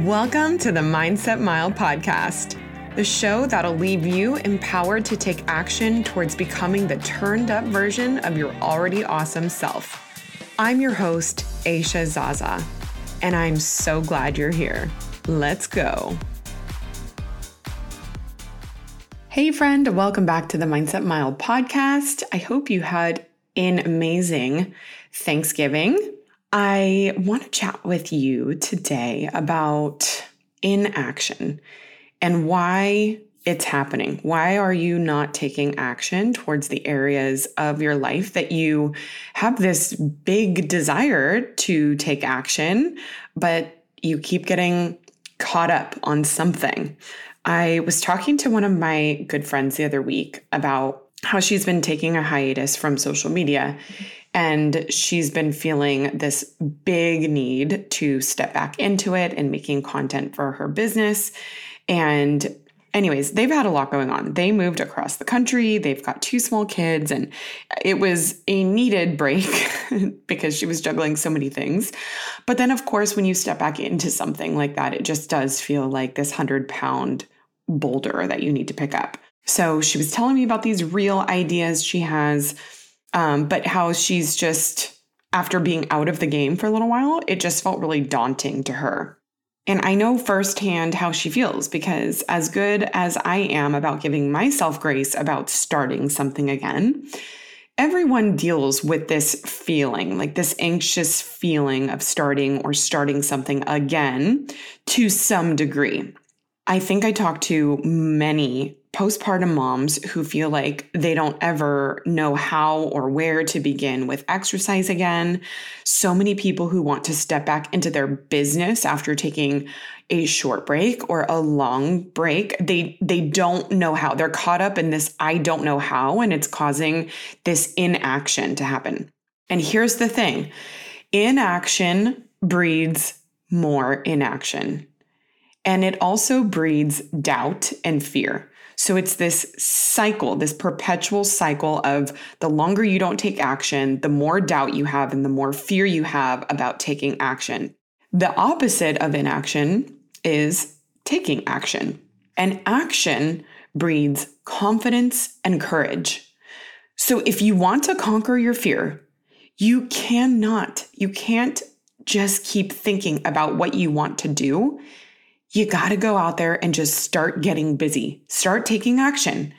Welcome to the Mindset Mile podcast, the show that'll leave you empowered to take action towards becoming the turned up version of your already awesome self. I'm your host, Aisha Zaza, and I'm so glad you're here. Let's go. Hey, friend, welcome back to the Mindset Mile podcast. I hope you had an amazing Thanksgiving. I want to chat with you today about inaction and why it's happening. Why are you not taking action towards the areas of your life that you have this big desire to take action, but you keep getting caught up on something? I was talking to one of my good friends the other week about how she's been taking a hiatus from social media and she's been feeling this big need to step back into it and making content for her business. And anyways, they've had a lot going on. They moved across the country, they've got two small kids, and it was a needed break because she was juggling so many things. But then, of course, when you step back into something like that, it just does feel like this 100 pound boulder that you need to pick up. So she was telling me about these real ideas she has um, but how she's just, after being out of the game for a little while, it just felt really daunting to her. And I know firsthand how she feels because, as good as I am about giving myself grace about starting something again, everyone deals with this feeling, like this anxious feeling of starting or starting something again to some degree. I think I talked to many postpartum moms who feel like they don't ever know how or where to begin with exercise again. So many people who want to step back into their business after taking a short break or a long break. They they don't know how. They're caught up in this I don't know how and it's causing this inaction to happen. And here's the thing. Inaction breeds more inaction. And it also breeds doubt and fear. So it's this cycle, this perpetual cycle of the longer you don't take action, the more doubt you have and the more fear you have about taking action. The opposite of inaction is taking action. And action breeds confidence and courage. So if you want to conquer your fear, you cannot, you can't just keep thinking about what you want to do you got to go out there and just start getting busy, start taking action.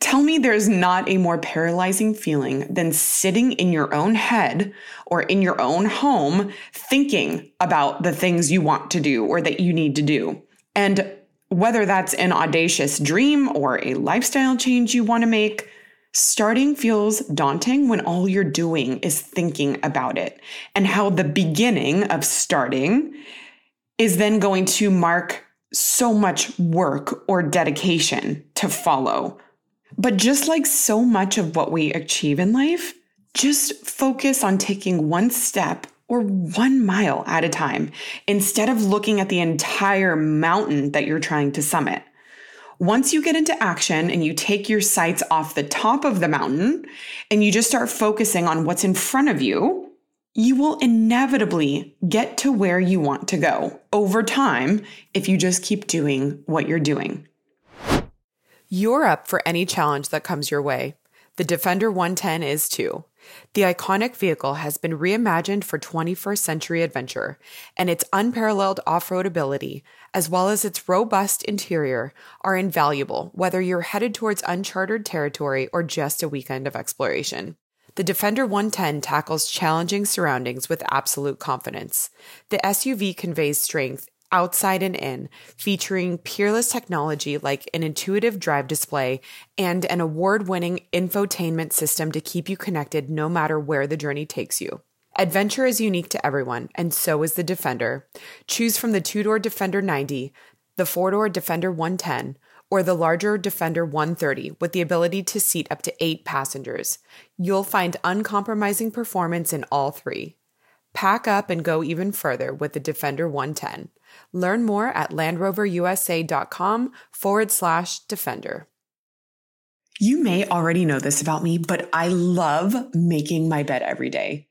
Tell me there's not a more paralyzing feeling than sitting in your own head or in your own home thinking about the things you want to do or that you need to do. And whether that's an audacious dream or a lifestyle change you want to make, starting feels daunting when all you're doing is thinking about it and how the beginning of starting is then going to mark so much work or dedication to follow. But just like so much of what we achieve in life, just focus on taking one step or one mile at a time instead of looking at the entire mountain that you're trying to summit. Once you get into action and you take your sights off the top of the mountain and you just start focusing on what's in front of you, you will inevitably get to where you want to go over time if you just keep doing what you're doing. You're up for any challenge that comes your way. The Defender 110 is too. The iconic vehicle has been reimagined for 21st century adventure, and its unparalleled off road ability, as well as its robust interior, are invaluable whether you're headed towards uncharted territory or just a weekend of exploration. The Defender 110 tackles challenging surroundings with absolute confidence. The SUV conveys strength outside and in, featuring peerless technology like an intuitive drive display and an award winning infotainment system to keep you connected no matter where the journey takes you. Adventure is unique to everyone, and so is the Defender. Choose from the two door Defender 90, the four door Defender 110, or the larger Defender 130 with the ability to seat up to eight passengers. You'll find uncompromising performance in all three. Pack up and go even further with the Defender 110. Learn more at LandRoverUSA.com forward slash Defender. You may already know this about me, but I love making my bed every day.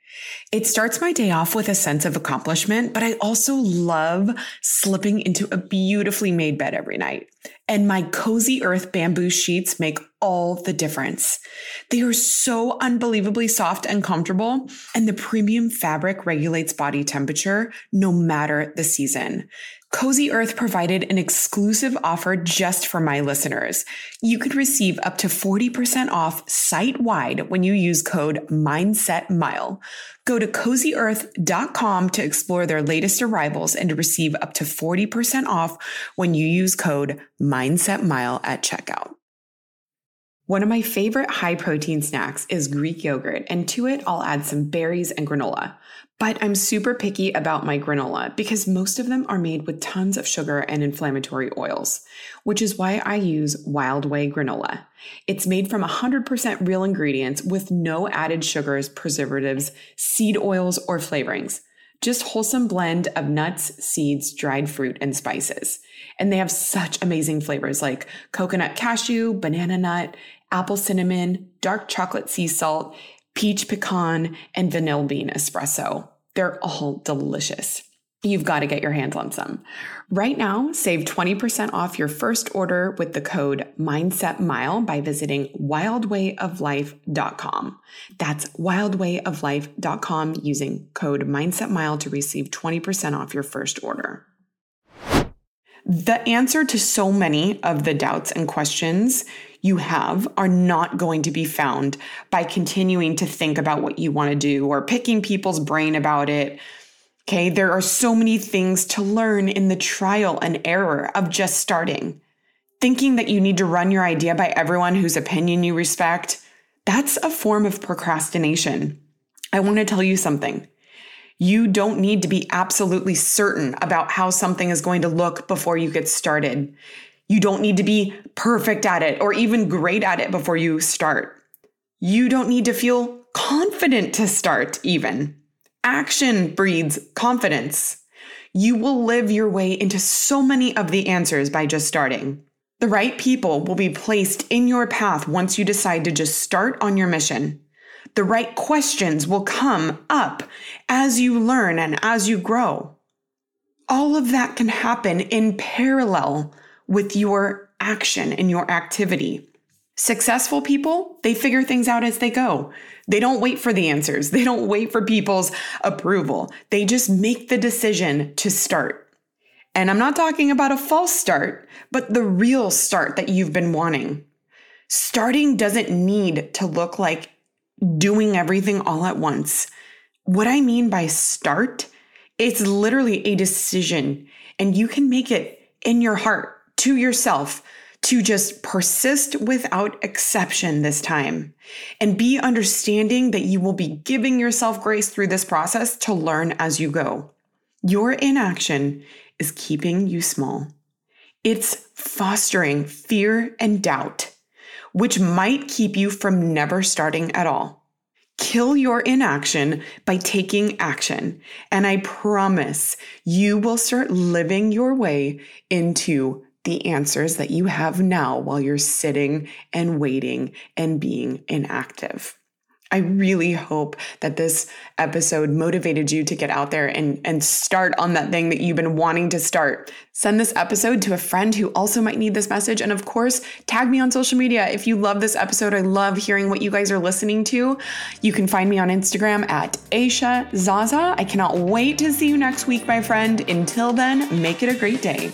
It starts my day off with a sense of accomplishment, but I also love slipping into a beautifully made bed every night. And my cozy earth bamboo sheets make all the difference. They are so unbelievably soft and comfortable, and the premium fabric regulates body temperature no matter the season. Cozy Earth provided an exclusive offer just for my listeners. You could receive up to 40% off site wide when you use code MindsetMile. Go to cozyearth.com to explore their latest arrivals and to receive up to 40% off when you use code MindsetMile at checkout. One of my favorite high protein snacks is Greek yogurt, and to it, I'll add some berries and granola. But I'm super picky about my granola because most of them are made with tons of sugar and inflammatory oils, which is why I use Wildway granola. It's made from 100% real ingredients with no added sugars, preservatives, seed oils, or flavorings. Just wholesome blend of nuts, seeds, dried fruit, and spices. And they have such amazing flavors like coconut cashew, banana nut, apple cinnamon, dark chocolate sea salt, peach pecan, and vanilla bean espresso. They're all delicious. You've got to get your hands on some. Right now, save 20% off your first order with the code MindsetMile by visiting wildwayoflife.com. That's wildwayoflife.com using code MindsetMile to receive 20% off your first order. The answer to so many of the doubts and questions you have are not going to be found by continuing to think about what you want to do or picking people's brain about it. Okay, there are so many things to learn in the trial and error of just starting. Thinking that you need to run your idea by everyone whose opinion you respect, that's a form of procrastination. I want to tell you something. You don't need to be absolutely certain about how something is going to look before you get started. You don't need to be perfect at it or even great at it before you start. You don't need to feel confident to start, even. Action breeds confidence. You will live your way into so many of the answers by just starting. The right people will be placed in your path once you decide to just start on your mission. The right questions will come up as you learn and as you grow. All of that can happen in parallel with your action and your activity. Successful people, they figure things out as they go. They don't wait for the answers. They don't wait for people's approval. They just make the decision to start. And I'm not talking about a false start, but the real start that you've been wanting. Starting doesn't need to look like doing everything all at once. What I mean by start, it's literally a decision, and you can make it in your heart to yourself to just persist without exception this time and be understanding that you will be giving yourself grace through this process to learn as you go. Your inaction is keeping you small. It's fostering fear and doubt, which might keep you from never starting at all. Kill your inaction by taking action, and I promise you will start living your way into the answers that you have now while you're sitting and waiting and being inactive. I really hope that this episode motivated you to get out there and, and start on that thing that you've been wanting to start. Send this episode to a friend who also might need this message. And of course, tag me on social media. If you love this episode, I love hearing what you guys are listening to. You can find me on Instagram at Aisha Zaza. I cannot wait to see you next week, my friend. Until then, make it a great day.